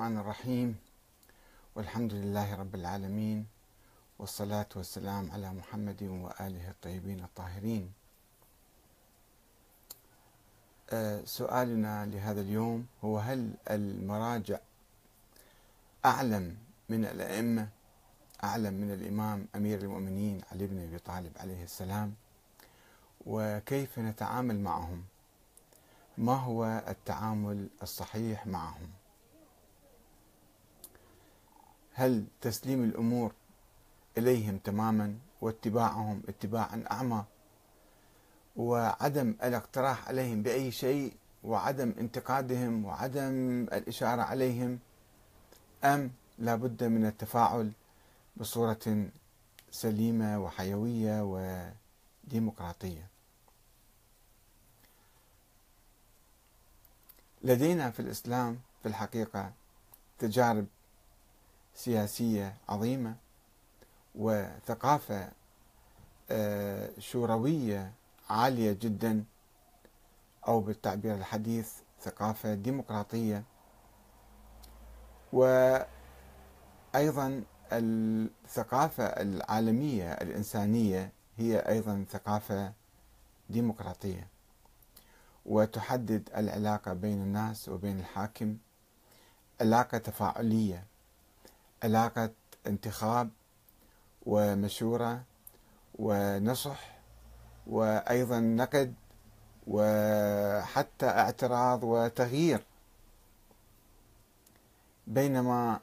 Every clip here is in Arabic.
الرحمن الرحيم. والحمد لله رب العالمين والصلاة والسلام على محمد وآله الطيبين الطاهرين. آه، سؤالنا لهذا اليوم هو هل المراجع أعلم من الأئمة أعلم من الإمام أمير المؤمنين علي بن أبي طالب عليه السلام؟ وكيف نتعامل معهم؟ ما هو التعامل الصحيح معهم؟ هل تسليم الأمور إليهم تماما واتباعهم اتباعا أعمى؟ وعدم الاقتراح عليهم بأي شيء؟ وعدم انتقادهم؟ وعدم الإشارة عليهم؟ أم لابد من التفاعل بصورة سليمة وحيوية وديمقراطية؟ لدينا في الإسلام في الحقيقة تجارب سياسية عظيمة وثقافة آه، شوروية عالية جدا أو بالتعبير الحديث ثقافة ديمقراطية. وأيضا الثقافة العالمية الإنسانية هي أيضا ثقافة ديمقراطية. وتحدد العلاقة بين الناس وبين الحاكم علاقة تفاعلية. علاقة انتخاب ومشورة ونصح وأيضا نقد وحتى اعتراض وتغيير. بينما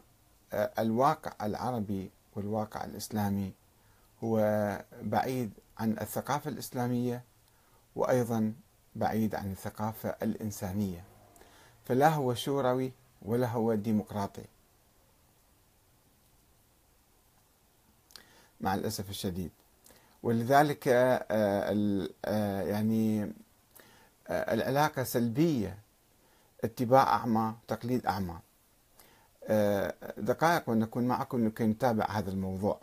الواقع العربي والواقع الإسلامي هو بعيد عن الثقافة الإسلامية وأيضا بعيد عن الثقافة الإنسانية. فلا هو شوروي ولا هو ديمقراطي. مع الأسف الشديد. ولذلك آه، آه، يعني آه، العلاقة سلبية اتباع أعمى تقليد أعمى. دقائق ونكون معكم لكي نتابع هذا الموضوع.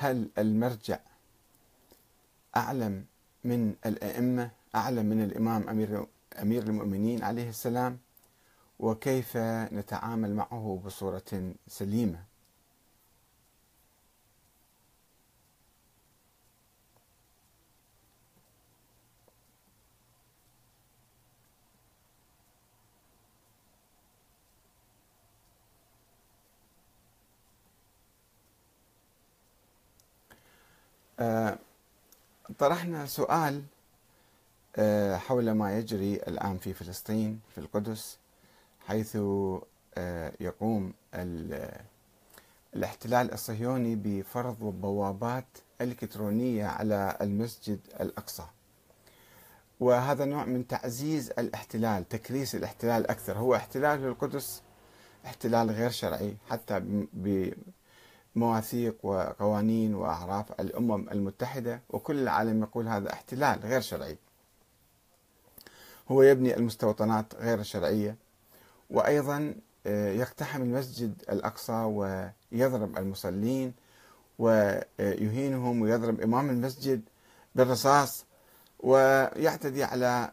هل المرجع أعلم من الأئمة أعلم من الإمام أمير أمير المؤمنين عليه السلام؟ وكيف نتعامل معه بصورة سليمة آه، طرحنا سؤال آه، حول ما يجري الآن في فلسطين في القدس حيث آه، يقوم الاحتلال الصهيوني بفرض بوابات إلكترونية على المسجد الأقصى. وهذا نوع من تعزيز الاحتلال، تكريس الاحتلال أكثر، هو احتلال للقدس احتلال غير شرعي حتى مواثيق وقوانين وأعراف الأمم المتحدة وكل العالم يقول هذا احتلال غير شرعي. هو يبني المستوطنات غير الشرعية وأيضا آه، يقتحم المسجد الأقصى ويضرب المصلين ويهينهم ويضرب إمام المسجد بالرصاص ويعتدي على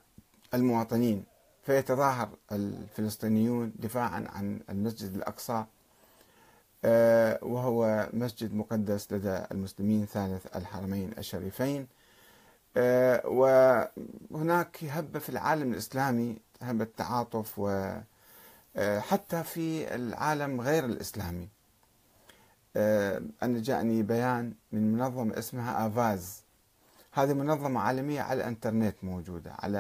المواطنين. فيتظاهر الفلسطينيون دفاعا عن المسجد الأقصى وهو مسجد مقدس لدى المسلمين ثالث الحرمين الشريفين. آه، وهناك هبة في العالم الإسلامي هبة تعاطف وحتى آه، في العالم غير الإسلامي. أنا جاءني بيان من منظمة اسمها آفاز. هذه منظمة عالمية على الإنترنت موجودة على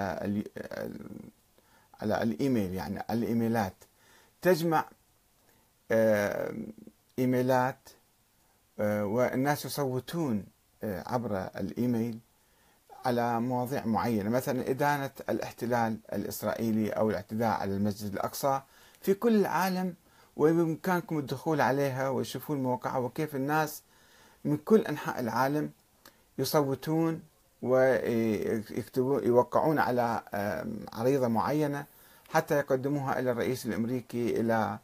على الإيميل يعني على الإيميلات. تجمع إيميلات آه، والناس يصوتون آه، عبر الإيميل على مواضيع معينة. مثلا إدانة الاحتلال الإسرائيلي أو الاعتداء على المسجد الأقصى في كل العالم وبإمكانكم الدخول عليها وتشوفون موقعها وكيف الناس من كل أنحاء العالم يصوتون ويكتبون يوقعون على عريضة معينة حتى يقدموها إلى الرئيس الأمريكي إلى آه،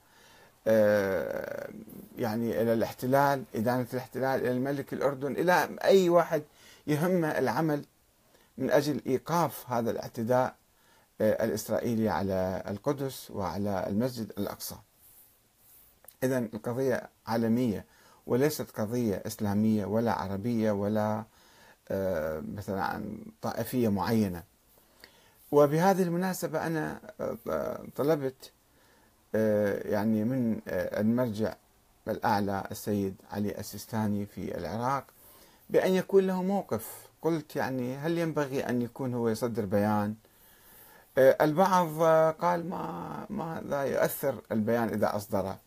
يعني إلى الاحتلال إدانة الاحتلال إلى الملك الأردن إلى أي واحد يهمه العمل من أجل إيقاف هذا الاعتداء آه، الإسرائيلي على القدس وعلى المسجد الأقصى. إذا القضية عالمية وليست قضية إسلامية ولا عربية ولا آه، مثلا عن طائفية معينة. وبهذه المناسبة أنا طلبت يعني من المرجع الأعلى السيد علي السيستاني في العراق بأن يكون له موقف. قلت يعني هل ينبغي أن يكون هو يصدر بيان؟ آه، البعض قال ما ما لا يؤثر البيان إذا أصدره؟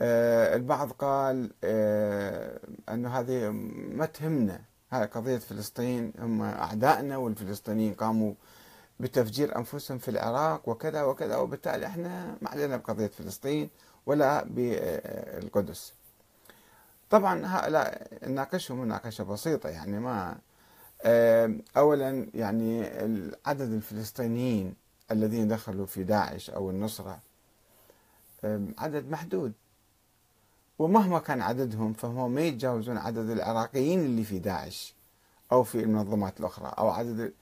آه، البعض قال آه، أنه هذه ما تهمنا. هاي قضية فلسطين هم أعدائنا والفلسطينيين قاموا بتفجير أنفسهم في العراق وكذا وكذا وبالتالي إحنا ما علينا بقضية فلسطين ولا بالقدس. طبعا هؤلاء نناقشهم مناقشة بسيطة يعني ما أولا يعني عدد الفلسطينيين الذين دخلوا في داعش أو النصرة عدد محدود. ومهما كان عددهم فهم ما يتجاوزون عدد العراقيين اللي في داعش أو في المنظمات الأخرى أو عدد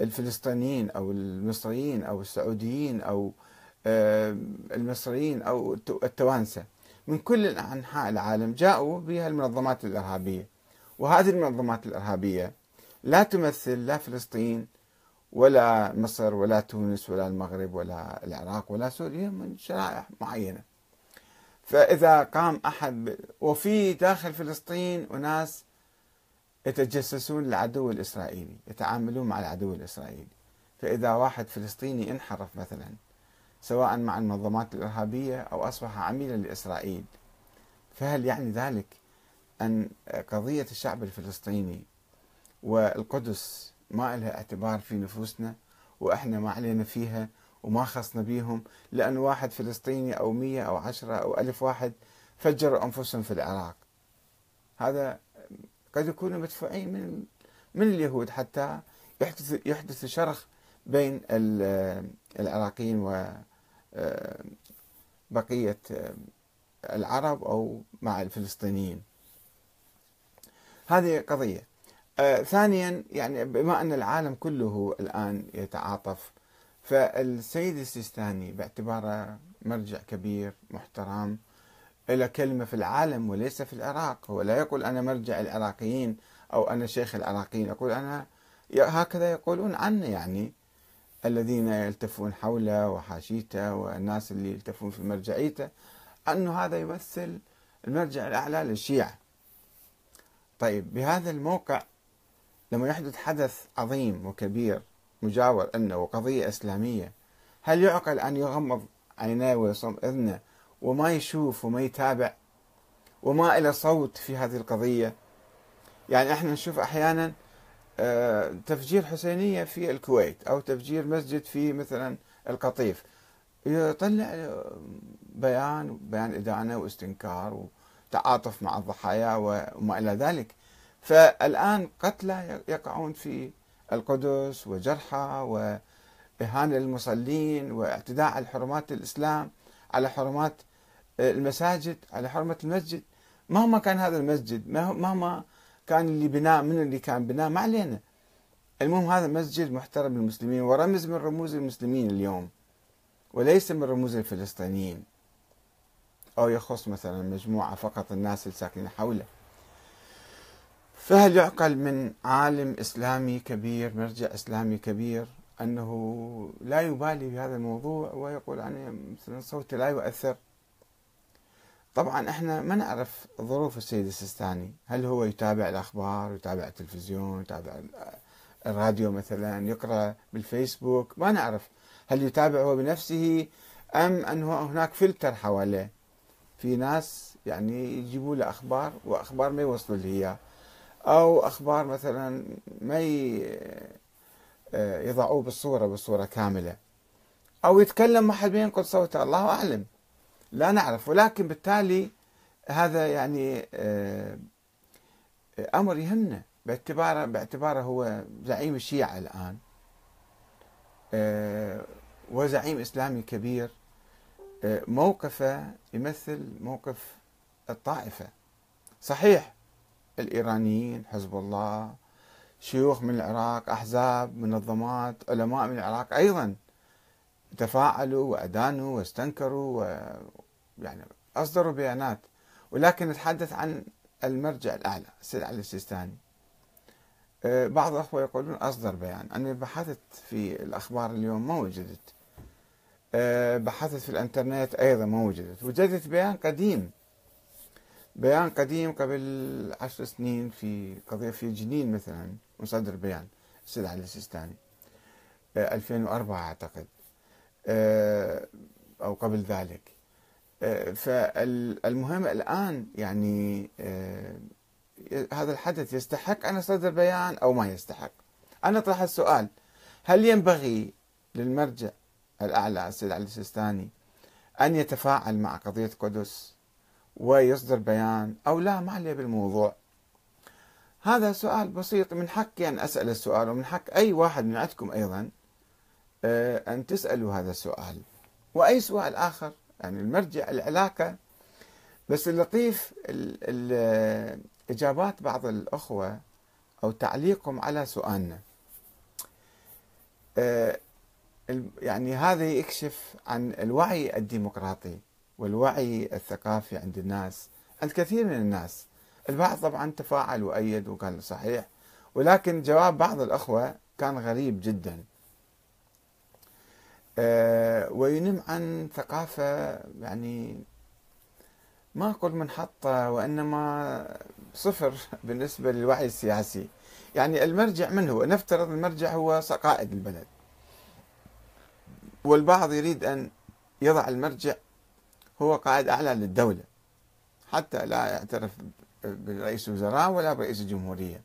الفلسطينيين أو المصريين أو السعوديين أو المصريين أو التوانسة. من كل أنحاء العالم جاءوا بها المنظمات الإرهابية. وهذه المنظمات الإرهابية لا تمثل لا فلسطين ولا مصر ولا تونس ولا المغرب ولا العراق ولا سوريا من شرائح معينة. فإذا قام أحد وفي داخل فلسطين أناس يتجسسون العدو الإسرائيلي يتعاملون مع العدو الإسرائيلي. فإذا واحد فلسطيني انحرف مثلا سواء مع المنظمات الإرهابية أو أصبح عميلا لإسرائيل فهل يعني ذلك أن قضية الشعب الفلسطيني والقدس ما لها اعتبار في نفوسنا وإحنا ما علينا فيها وما خصنا بيهم؟ لأن واحد فلسطيني أو مية أو عشرة أو ألف واحد فجروا أنفسهم في العراق. هذا قد يكونوا مدفوعين من من اليهود حتى يحدث يحدث شرخ بين العراقيين وبقية العرب أو مع الفلسطينيين. هذه قضية. آه، ثانيا يعني بما أن العالم كله الآن يتعاطف فالسيد السيستاني باعتباره مرجع كبير محترم له كلمة في العالم وليس في العراق. هو لا يقول أنا مرجع العراقيين أو أنا شيخ العراقيين. يقول أنا هكذا يقولون عنه يعني الذين يلتفون حوله وحاشيته والناس اللي يلتفون في مرجعيته أنه هذا يمثل المرجع الأعلى للشيعة. طيب بهذا الموقع لما يحدث حدث عظيم وكبير مجاور أنه قضية إسلامية هل يعقل أن يغمض عينيه ويصم إذنه وما يشوف وما يتابع وما إلى صوت في هذه القضية. يعني إحنا نشوف أحيانا آه، تفجير حسينية في الكويت أو تفجير مسجد في مثلا القطيف. يطلع بيان بيان إدانة واستنكار وتعاطف مع الضحايا وما إلى ذلك. فالآن قتلى يقعون في القدس وجرحى وإهانة للمصلين واعتداء على حرمات الإسلام على حرمات المساجد على حرمة المسجد. مهما كان هذا المسجد مهما كان اللي بناء من اللي كان بناء ما علينا. المهم هذا مسجد محترم للمسلمين ورمز من رموز المسلمين اليوم. وليس من رموز الفلسطينيين. أو يخص مثلا مجموعة فقط الناس الساكنين حوله. فهل يعقل من عالم إسلامي كبير مرجع إسلامي كبير أنه لا يبالي بهذا الموضوع ويقول أنا مثلا صوتي لا يؤثر؟ طبعا إحنا ما نعرف ظروف السيد السيستاني. هل هو يتابع الأخبار يتابع التلفزيون يتابع الراديو مثلا يقرأ بالفيسبوك؟ ما نعرف. هل يتابع هو بنفسه أم أنه هناك فلتر حواليه؟ في ناس يعني يجيبوا له أخبار وأخبار ما يوصلوا له اياه أو أخبار مثلا ما يضعوه بالصورة بالصورة كاملة. أو يتكلم ما حد ينقل صوته. الله أعلم. لا نعرف. ولكن بالتالي هذا يعني آه، أمر يهمنا باعتباره باعتباره هو زعيم الشيعة الآن آه، وزعيم إسلامي كبير آه، موقفه يمثل موقف الطائفة. صحيح الإيرانيين حزب الله شيوخ من العراق أحزاب منظمات علماء من العراق أيضا تفاعلوا وأدانوا واستنكروا و يعني أصدروا بيانات. ولكن نتحدث عن المرجع الأعلى السيد علي السيستاني. آه، بعض الأخوة يقولون أصدر بيان. أنا بحثت في الأخبار اليوم ما وجدت. آه، بحثت في الإنترنت أيضا ما وجدت. وجدت بيان قديم. بيان قديم قبل عشر سنين في قضية في جنين مثلا مصدر بيان السيد علي السيستاني. 2004 آه، أعتقد. أو قبل ذلك. فالمهم الآن يعني هذا الحدث يستحق أن يصدر بيان أو ما يستحق. أنا طرح السؤال هل ينبغي للمرجع الأعلى السيد علي السيستاني أن يتفاعل مع قضية قدس ويصدر بيان أو لا؟ ما عليه بالموضوع. هذا سؤال بسيط من حقي أن أسأل السؤال ومن حق أي واحد من عندكم أيضا آه، أن تسألوا هذا السؤال. وأي سؤال آخر؟ يعني المرجع العلاقة. بس اللطيف إجابات بعض الأخوة أو تعليقهم على سؤالنا. آه، يعني هذا يكشف عن الوعي الديمقراطي والوعي الثقافي عند الناس عند كثير من الناس. البعض طبعا تفاعل وأيد وقال صحيح ولكن جواب بعض الأخوة كان غريب جدا. وينم عن ثقافة يعني ما أقول منحطة وإنما صفر بالنسبة للوعي السياسي. يعني المرجع من هو؟ نفترض المرجع هو قائد البلد. والبعض يريد أن يضع المرجع هو قائد أعلى للدولة. حتى لا يعترف برئيس الوزراء ولا برئيس الجمهورية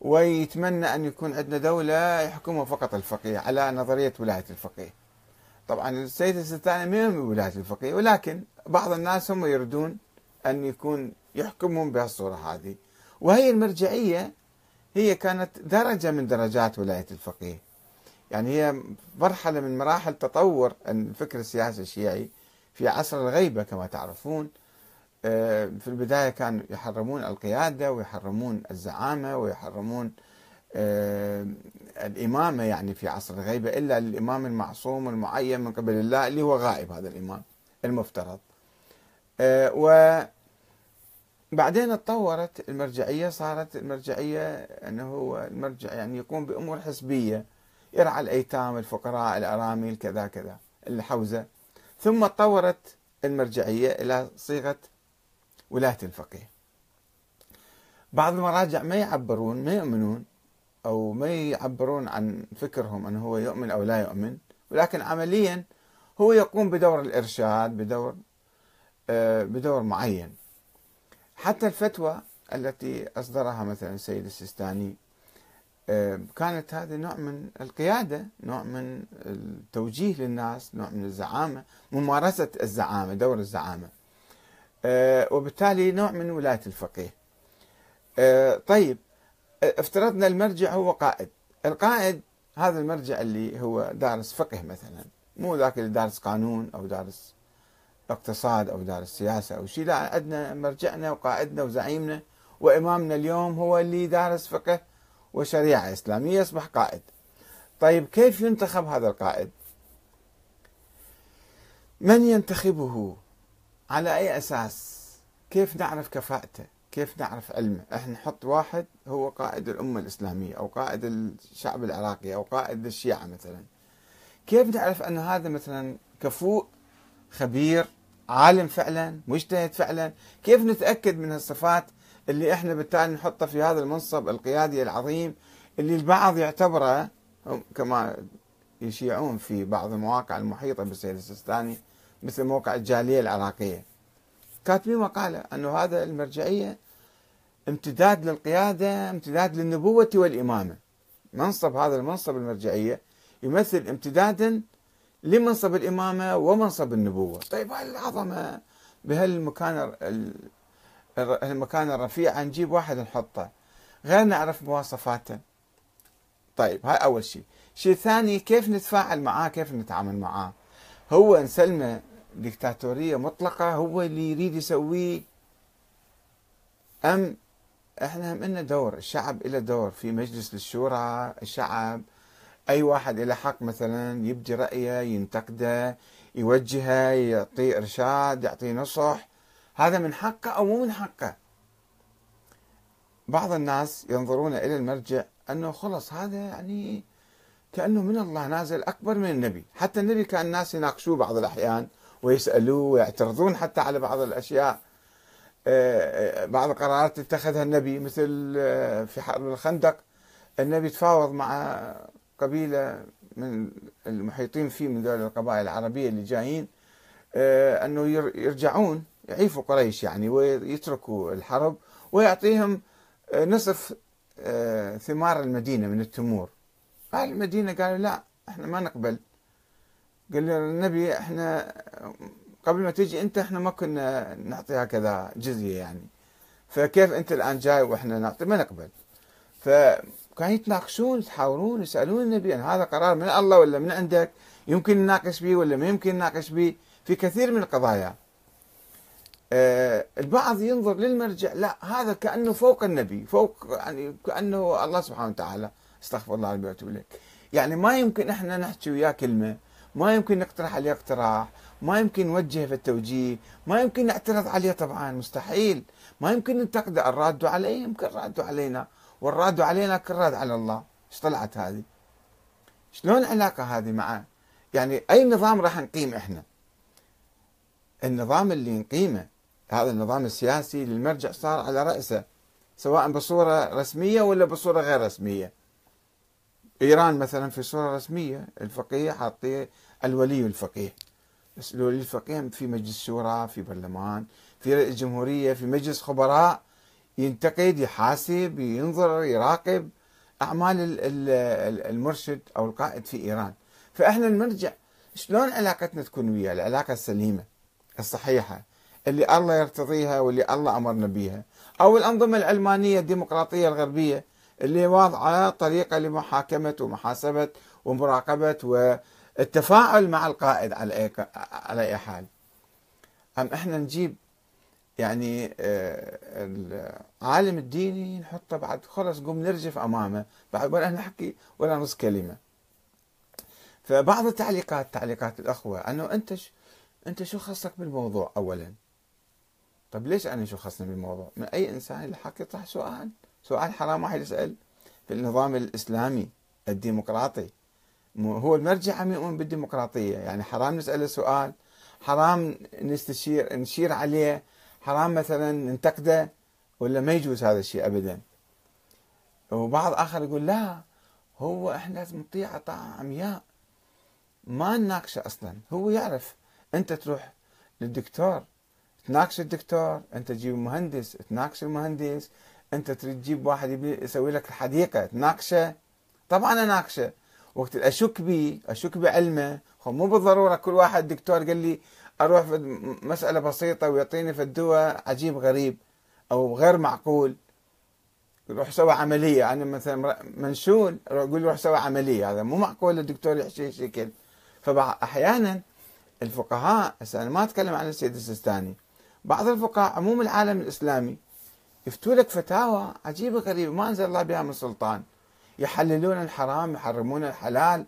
ويتمنى أن يكون عندنا دولة يحكمها فقط الفقيه على نظرية ولاية الفقيه. طبعا السيد السيستاني ما يؤمن بولاية الفقيه ولكن بعض الناس هم يريدون أن يكون يحكمهم بهالصورة هذه. وهي المرجعية هي كانت درجة من درجات ولاية الفقيه. يعني هي مرحلة من مراحل تطور الفكر السياسي الشيعي في عصر الغيبة كما تعرفون. آه، في البداية كانوا يحرمون القيادة ويحرمون الزعامة ويحرمون الإمامة يعني في عصر الغيبة إلا للإمام المعصوم المعين من قبل الله اللي هو غائب هذا الإمام المفترض. آه، وبعدين تطورت المرجعية صارت المرجعية أنه المرجع يعني يقوم بأمور حزبية يرعى الأيتام الفقراء الأرامل كذا كذا الحوزة. ثم تطورت المرجعية إلى صيغة ولاية الفقيه. بعض المراجع ما يعبرون ما يؤمنون أو ما يعبرون عن فكرهم أنه هو يؤمن أو لا يؤمن ولكن عمليا هو يقوم بدور الإرشاد بدور آه، بدور معين. حتى الفتوى التي أصدرها مثلا السيد السيستاني آه، كانت هذه نوع من القيادة نوع من التوجيه للناس نوع من الزعامة ممارسة الزعامة دور الزعامة. آه، وبالتالي نوع من ولاية الفقيه. طيب افترضنا المرجع هو قائد. القائد هذا المرجع اللي هو دارس فقه مثلا. مو ذاك اللي دارس قانون أو دارس اقتصاد أو دارس سياسة أو شيء لا عندنا مرجعنا وقائدنا وزعيمنا وإمامنا اليوم هو اللي دارس فقه وشريعة إسلامية يصبح قائد. طيب كيف ينتخب هذا القائد؟ من ينتخبه؟ على أي أساس؟ كيف نعرف كفاءته؟ كيف نعرف علمه؟ إحنا نحط واحد هو قائد الأمة الإسلامية أو قائد الشعب العراقي أو قائد الشيعة مثلا. كيف نعرف أن هذا مثلا كفوء خبير عالم فعلا مجتهد فعلا؟ كيف نتأكد من الصفات اللي إحنا بالتالي نحطه في هذا المنصب القيادي العظيم اللي البعض يعتبره كما يشيعون في بعض المواقع المحيطة بالسيد السيستاني مثل موقع الجالية العراقية. كاتبين مقالة أنه هذا المرجعية امتداد للقيادة امتداد للنبوة والإمامة. منصب هذا المنصب المرجعية يمثل امتدادا لمنصب الإمامة ومنصب النبوة. طيب هالعظمة بهالمكان المكان الرفيع نجيب واحد نحطه؟ غير نعرف مواصفاته. طيب هاي أول شيء. شيء ثاني كيف نتفاعل معاه؟ كيف نتعامل معاه؟ هو نسلمه ديكتاتورية مطلقة هو اللي يريد يسويه أم إحنا هم لنا دور الشعب له دور في مجلس الشورى الشعب. أي واحد له حق مثلا يبدي رأيه ينتقده يوجهه يعطيه إرشاد يعطيه نصح هذا من حقه أو مو من حقه. بعض الناس ينظرون إلى المرجع أنه خلص هذا يعني كأنه من الله نازل أكبر من النبي، حتى النبي كان الناس يناقشوه بعض الأحيان ويسألوه ويعترضون حتى على بعض الأشياء. بعض القرارات اتخذها النبي مثل آه، في حرب الخندق النبي تفاوض مع قبيلة من المحيطين فيه من دول القبائل العربية اللي جايين أنه يرجعون يعيفوا قريش يعني ويتركوا الحرب ويعطيهم نصف ثمار المدينة من التمور. أهل المدينة قالوا لا إحنا ما نقبل. قال النبي إحنا قبل ما تجي انت إحنا ما كنا نعطي هكذا جزية يعني. فكيف انت الآن جاي وإحنا نعطي؟ ما نقبل فكانوا يتناقشون يتحاورون يسألون النبي أن هذا قرار من الله ولا من عندك؟ يمكن نناقش به ولا ما يمكن نناقش به في كثير من القضايا. آه البعض ينظر للمرجع لا هذا كأنه فوق النبي فوق يعني كأنه الله سبحانه وتعالى. استغفر الله ربي وأتوب اليه يعني ما يمكن إحنا نحكي وياه كلمة ما يمكن نقترح عليه اقتراح ما يمكن نوجهه في التوجيه ما يمكن نعترض عليه طبعا مستحيل. ما يمكن ننتقده الراد عليه يمكن راد علينا. والراد علينا كالراد على الله. إيش طلعت هذه؟ شلون العلاقة هذه مع يعني أي نظام راح نقيم إحنا؟ النظام اللي نقيمه هذا النظام السياسي للمرجع صار على رأسه سواء بصورة رسمية ولا بصورة غير رسمية. إيران مثلا في صورة رسمية الفقيه حاطيه الولي الفقيه. بس الولي الفقيه في مجلس شورى في برلمان في رئيس جمهورية في مجلس خبراء ينتقد يحاسب ينظر يراقب أعمال المرشد أو القائد في إيران. فإحنا المرجع شلون علاقتنا تكون وياه؟ العلاقة السليمة الصحيحة اللي الله يرتضيها واللي الله أمرنا بها أو الأنظمة العلمانية الديمقراطية الغربية اللي واضعة طريقة لمحاكمة ومحاسبة ومراقبة والتفاعل مع القائد على أي على أي حال. أم إحنا نجيب يعني آه، العالم الديني نحطه بعد خلص قوم نرجف أمامه بعد ولا نحكي ولا نص كلمة. فبعض التعليقات تعليقات الأخوة أنه أنت ش... أنت شو خصك بالموضوع اولا؟ طب ليش أنا شو خصني بالموضوع؟ من أي إنسان الحق يطرح سؤال؟ سؤال حرام واحد يسأل في النظام الإسلامي الديمقراطي. هو المرجع عم يؤمن بالديمقراطية. يعني حرام نساله سؤال حرام نستشير نشير عليه حرام مثلا ننتقده ولا ما يجوز هذا الشيء ابدا؟ وبعض آخر يقول لا هو إحنا لازم نطيع طاعه عمياء ما نناقشه أصلا. هو يعرف. أنت تروح للدكتور تناقش الدكتور أنت تجيب مهندس تناقش المهندس أنت تريد تجيب واحد يسوي لك الحديقة تناقشه. طبعا اناقشه وقت أشك به أشك بعلمه. مو بالضرورة كل واحد دكتور قال لي أروح في مسألة بسيطة ويعطيني في الدواء عجيب غريب أو غير معقول. روح سوى عملية. أنا مثلا منشول أقول روح سوى عملية. هذا مو معقول الدكتور يحكي شكل فاحيانا الفقهاء هسه أنا ما أتكلم عن السيد السيستاني بعض الفقهاء عموم العالم الإسلامي يفتوا لك فتاوى عجيبة غريبة ما أنزل الله بها من سلطان. يحللون الحرام يحرمون الحلال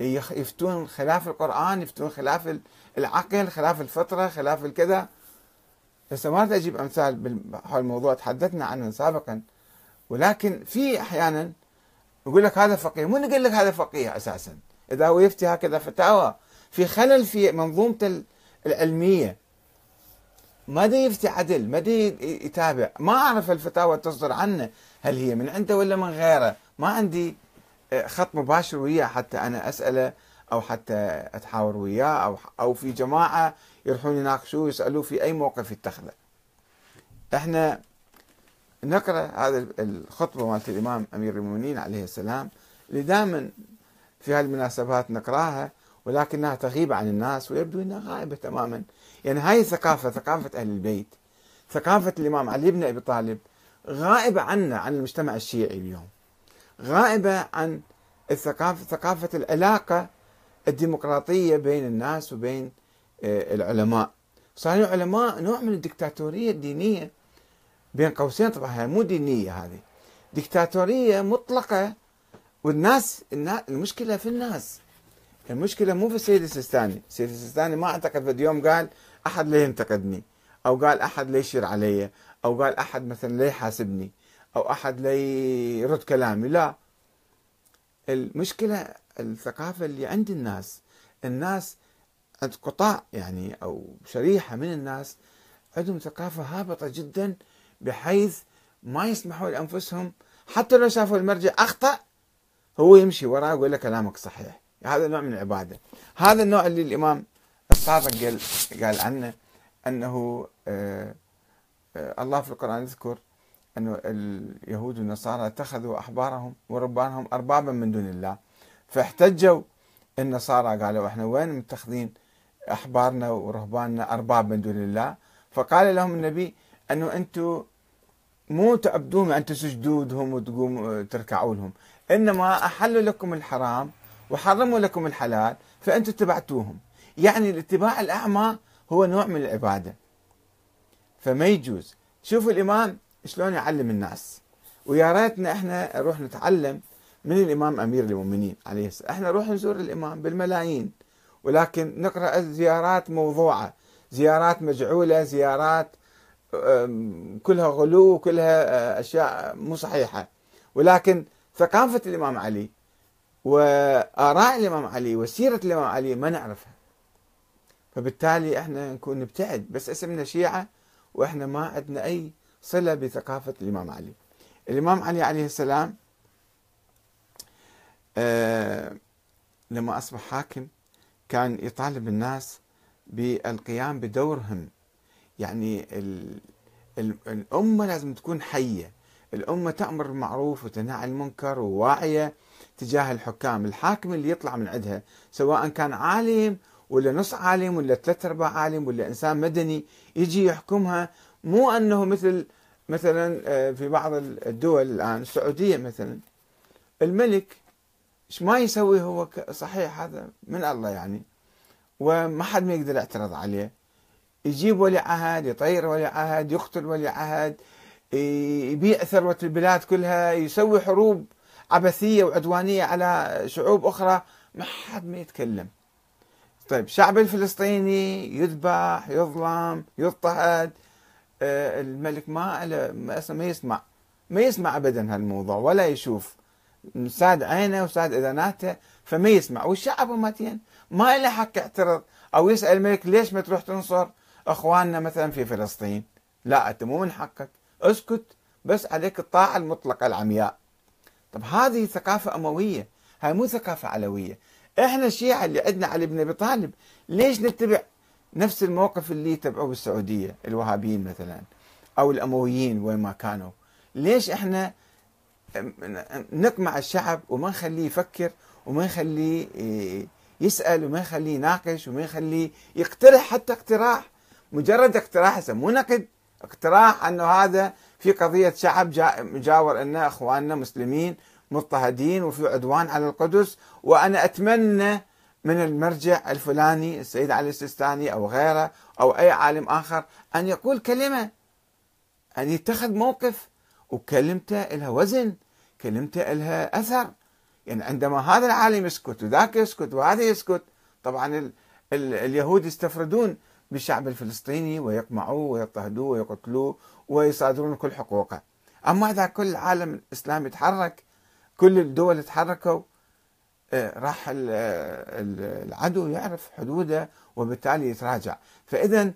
يفتون خلاف القرآن يفتون خلاف العقل خلاف الفطرة خلاف الكذا. هسه ما أجيب أمثال حول الموضوع تحدثنا عنه سابقا. ولكن في أحيانا يقول لك هذا فقيه من يقول لك هذا فقيه أساسا. إذا هو يفتي هكذا فتاوى. في خلل في منظومته العلمية. ما دي يفتي عدل ما دي يتابع. ما أعرف الفتاوى تصدر عنه هل هي من عنده ولا من غيره. ما عندي خط مباشر وياه حتى أنا أسأله أو حتى أتحاور وياه أو أو في جماعة يروحون يناقشوه يسالوه في أي موقف يتخذه. إحنا نقرأ هذا الخطبة مالت الإمام أمير المؤمنين عليه السلام اللي دائما في هالمناسبات نقرأها ولكنها تغيب عن الناس ويبدو إنها غائبة تماما. يعني هاي الثقافه ثقافة أهل البيت ثقافة الإمام علي بن أبي طالب غائبة عنا عن المجتمع الشيعي اليوم. غائبة عن الثقافة ثقافة العلاقة الديمقراطية بين الناس وبين العلماء. صاروا علماء نوع من الدكتاتورية الدينية بين قوسين طبعا مو دينية هذه. دكتاتورية مطلقة والناس المشكلة في الناس. المشكلة مو في السيد السيستاني السيد السيستاني ما أعتقد في يوم قال أحد لا ينتقدني أو قال أحد لا يشير علي أو قال أحد مثلا لا يحاسبني. أو أحد لا يرد كلامي. لا. المشكلة الثقافة اللي عند الناس. الناس قطاع يعني أو شريحة من الناس عندهم ثقافة هابطة جدا بحيث ما يسمحوا لأنفسهم. حتى لو شافوا المرجع أخطأ هو يمشي وراه ويقول له كلامك صحيح. هذا نوع من العبادة. هذا النوع اللي الإمام الصادق قال, قال عنه أنه آه، آه، الله في القرآن يذكر أن اليهود والنصارى اتخذوا أحبارهم وربانهم أربابا من دون الله. فاحتجوا النصارى قالوا إحنا وين متخذين أحبارنا ورهباننا أرباب من دون الله؟ فقال لهم النبي أنه أنتم مو تعبدون أن تسجدوا لهم وتقوموا تركعوا لهم. إنما أحلوا لكم الحرام وحرموا لكم الحلال فأنتم اتبعتوهم. يعني الاتباع الأعمى هو نوع من العبادة. فما يجوز. شوفوا الإمام شلون يعلم الناس؟ ويا ريتنا إحنا نروح نتعلم من الإمام أمير المؤمنين عليه السلام. إحنا نروح نزور الإمام بالملايين. ولكن نقرأ زيارات موضوعة. زيارات مجعولة زيارات كلها غلو كلها آه، أشياء مو صحيحة. ولكن ثقافة الإمام علي وآراء الإمام علي وسيرة الإمام علي ما نعرفها. فبالتالي إحنا نكون نبتعد. بس اسمنا شيعة وإحنا ما عندنا أي صلة بثقافة الإمام علي. الإمام علي عليه السلام آه لما أصبح حاكم كان يطالب الناس بالقيام بدورهم. يعني ال ال الأمة لازم تكون حية. الأمة تأمر بالمعروف وتنهى عن المنكر وواعية تجاه الحكام. الحاكم اللي يطلع من عندها سواء كان عالم ولا نص عالم ولا ثلاث أرباع عالم ولا إنسان مدني يجي يحكمها مو أنه مثل مثلا آه، في بعض الدول الآن السعودية مثلا الملك إيش ما يسوي هو صحيح هذا من الله يعني. وما حد ما يقدر يعترض عليه. يجيب ولي عهد يطير ولي عهد يقتل ولي عهد يبيع ثروة البلاد كلها يسوي حروب عبثية وعدوانية على شعوب أخرى. ما حد ما يتكلم. طيب الشعب الفلسطيني يذبح يظلم يضطهد. الملك ما ما يسمع. ما يسمع ابدا هالموضوع ولا يشوف. ساد عينه وساد اذاناته فما يسمع. والشعب ماتين ما له حق يعترض أو يسأل الملك ليش ما تروح تنصر أخواننا مثلا في فلسطين؟ لا أنت مو من حقك. اسكت بس عليك الطاعة المطلقة العمياء. طب هذه ثقافة أموية. هاي مو ثقافة علوية. إحنا الشيعة اللي عندنا علي بن أبي طالب ليش نتبع نفس الموقف اللي يتبعوه بالسعودية الوهابيين مثلا أو الأمويين وين ما كانوا. ليش إحنا نقمع الشعب وما نخليه يفكر وما نخليه يسأل وما نخليه يناقش وما نخليه يقترح حتى اقتراح؟ مجرد اقتراح مو نقد اقتراح إنه هذا في قضية شعب مجاور ان إخواننا مسلمين مضطهدين وفي عدوان على القدس وأنا أتمنى من المرجع الفلاني السيد علي السيستاني أو غيره أو أي عالم آخر أن يقول كلمة أن يتخذ موقف وكلمته لها وزن كلمته لها أثر. يعني عندما هذا العالم يسكت وذاك يسكت وهذا يسكت طبعا ال ال اليهود يستفردون بالشعب الفلسطيني ويقمعوه ويضطهدوه ويقتلوه ويصادرون كل حقوقه. أما إذا كل العالم الإسلامي تحرك كل الدول تحركوا راح العدو يعرف حدوده وبالتالي يتراجع. فإذا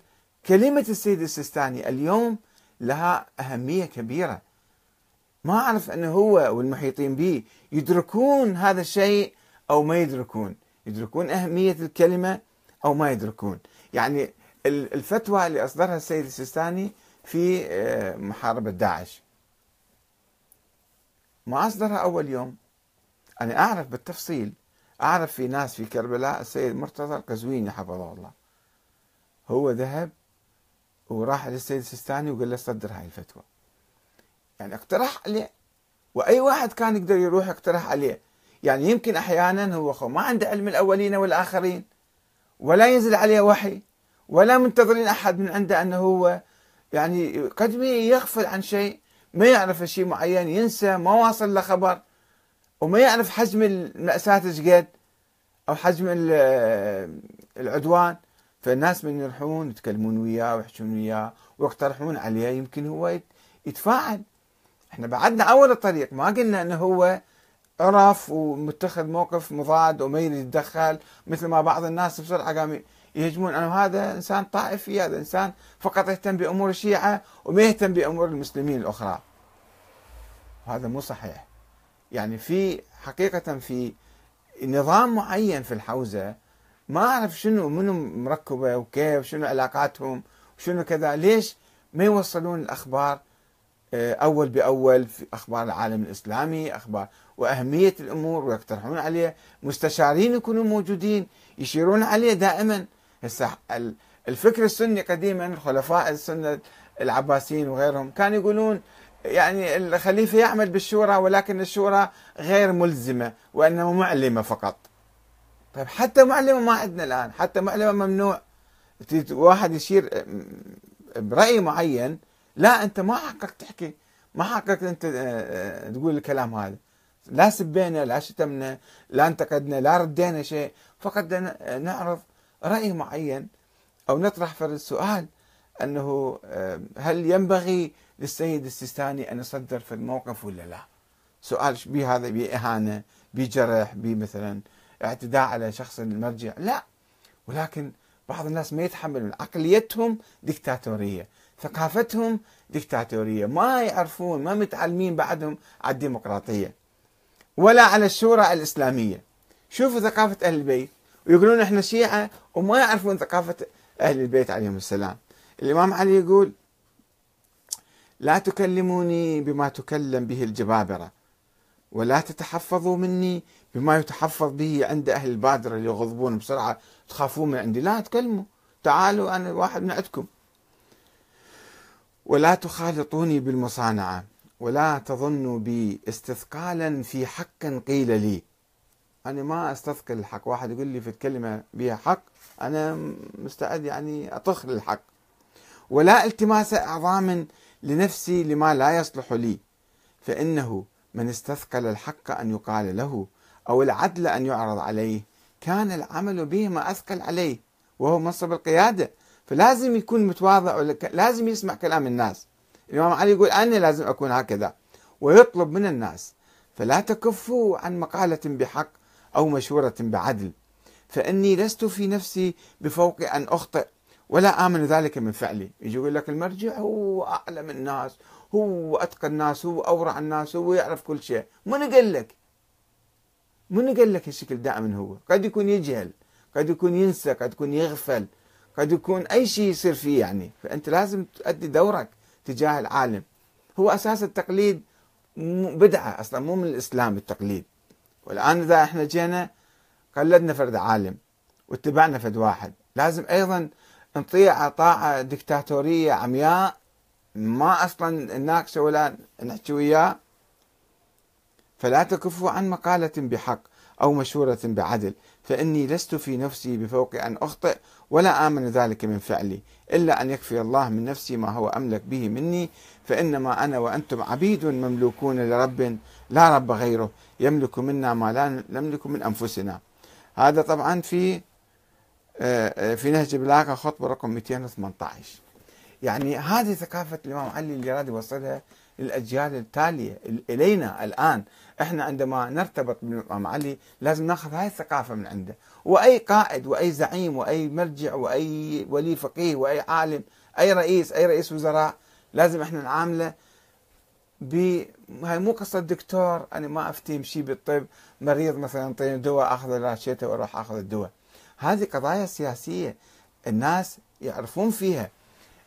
كلمة السيد السيستاني اليوم لها أهمية كبيرة. ما أعرف أنه هو والمحيطين به يدركون هذا الشيء أو ما يدركون. يدركون أهمية الكلمة أو ما يدركون. يعني الفتوى اللي أصدرها السيد السيستاني في آه، محاربة داعش. ما أصدرها أول يوم. أنا أعرف بالتفصيل. أعرف في ناس في كربلاء السيد مرتضى القزويني حفظه الله. هو ذهب وراح للسيد السيستاني وقال له صدر هاي الفتوى. يعني اقترح عليه. وأي واحد كان يقدر يروح يقترح عليه. يعني يمكن أحيانا هو ما عنده علم الأولين والآخرين. ولا ينزل عليه وحي. ولا منتظرين أحد من عنده أنه هو يعني قد يغفل عن شيء ما يعرف شيء معين ينسى ما واصل له خبر وما يعرف حجم المأساة إيش قد أو حجم العدوان. فالناس من يروحون يتكلمون وياه ويحجون وياه ويقترحون عليه يمكن هو يتفاعل. إحنا بعدنا أول الطريق ما قلنا إنه هو عرف ومتخذ موقف مضاد وما يريد يتدخل مثل ما بعض الناس بسرعة قام يهجمون. انه هذا إنسان طائفي هذا إنسان فقط يهتم بأمور الشيعة وما يهتم بأمور المسلمين الأخرى. وهذا مو صحيح. يعني في حقيقة في نظام معين في الحوزة ما أعرف شنو منو مركبة وكيف شنو علاقاتهم وشنو كذا ليش ما يوصلون الأخبار آه، أول بأول في أخبار العالم الإسلامي أخبار وأهمية الأمور ويقترحون عليه مستشارين يكونوا موجودين يشيرون عليه دائما. هسه الفكر السني قديما الخلفاء السنة العباسيين وغيرهم كانوا يقولون يعني الخليفة يعمل بالشورى ولكن الشورى غير ملزمة وإنما معلمة فقط. طيب حتى معلمة ما عندنا الآن، حتى معلمة ممنوع. واحد يشير برأي معين لا أنت ما حقك تحكي ما حقك أنت آه، آه، تقول الكلام هذا. لا سبينا لا شتمنا لا انتقدنا لا ردينا شيء. فقط نعرض رأي معين أو نطرح فرد السؤال أنه هل ينبغي للسيد السيستاني أن يصدر في الموقف ولا لا؟ سؤال به هذا بإهانة بجرح بمثلا اعتداء على شخص المرجع. لا ولكن بعض الناس ما يتحملون عقليتهم ديكتاتورية ثقافتهم ديكتاتورية ما يعرفون ما متعلمين بعدهم على الديمقراطية ولا على الشورى الإسلامية. شوفوا ثقافة أهل البيت ويقولون إحنا شيعة وما يعرفون ثقافة أهل البيت عليهم السلام. الإمام علي يقول لا تكلموني بما تكلم به الجبابرة ولا تتحفظوا مني بما يتحفظ به عند أهل البادرة اللي يغضبون بسرعة تخافون من عندي. لا تكلموا. تعالوا أنا واحد من عندكم. ولا تخالطوني بالمصانعة ولا تظنوا بي استثقالا في حق قيل لي. أنا ما أستثقل الحق. واحد يقول لي في الكلمة بها حق أنا مستعد يعني أطخ للحق. ولا التماس أعظام لنفسي لما لا يصلح لي فإنه من استثقل الحق أن يقال له أو العدل أن يعرض عليه كان العمل به ما أثقل عليه وهو منصب القيادة. فلازم يكون متواضع لازم يسمع كلام الناس. الإمام علي يقول أنا لازم أكون هكذا ويطلب من الناس. فلا تكفوا عن مقالة بحق أو مشورة بعدل فإني لست في نفسي بفوق أن أخطئ ولا آمن ذلك من فعلي. يجي يقول لك المرجع هو أعلم الناس هو أتقى الناس هو أورع الناس هو يعرف كل شيء. من قال لك؟ من قال لك الشكل دائما هو؟ قد يكون يجهل قد يكون ينسى قد يكون يغفل قد يكون أي شيء يصير فيه يعني. فأنت لازم تؤدي دورك تجاه العالم. هو أساس التقليد بدعة أصلا مو من الإسلام التقليد. والآن إذا إحنا جينا قلدنا فرد عالم واتبعنا فرد واحد. لازم أيضا نطيع طاعة دكتاتورية عمياء ما أصلا نناقشه ولا نحكي وياه. فلا تكفوا عن مقالة بحق أو مشورة بعدل فإني لست في نفسي بفوق أن أخطئ ولا آمن ذلك من فعلي إلا أن يكفي الله من نفسي ما هو أملك به مني. فإنما أنا وأنتم عبيد مملوكون لرب لا رب غيره يملك منا ما لا نملك من أنفسنا. هذا طبعا في في نهج البلاغة خطبة رقم 218 يعني هذه ثقافة الإمام علي اللي راد يوصلها للأجيال التالية إلينا الآن. إحنا عندما نرتبط بالإمام علي لازم نأخذ هاي الثقافة من عنده. وأي قائد وأي زعيم وأي مرجع وأي ولي فقيه وأي عالم أي رئيس أي رئيس وزراء لازم إحنا نعامله ب هاي مو قصة دكتور أنا ما أفتي شيء بالطب مريض مثلا أعطيني دواء أخذ راشته وأروح أخذ الدواء. هذه قضايا سياسية الناس يعرفون فيها